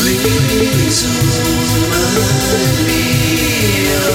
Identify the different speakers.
Speaker 1: Please, oh my Leo.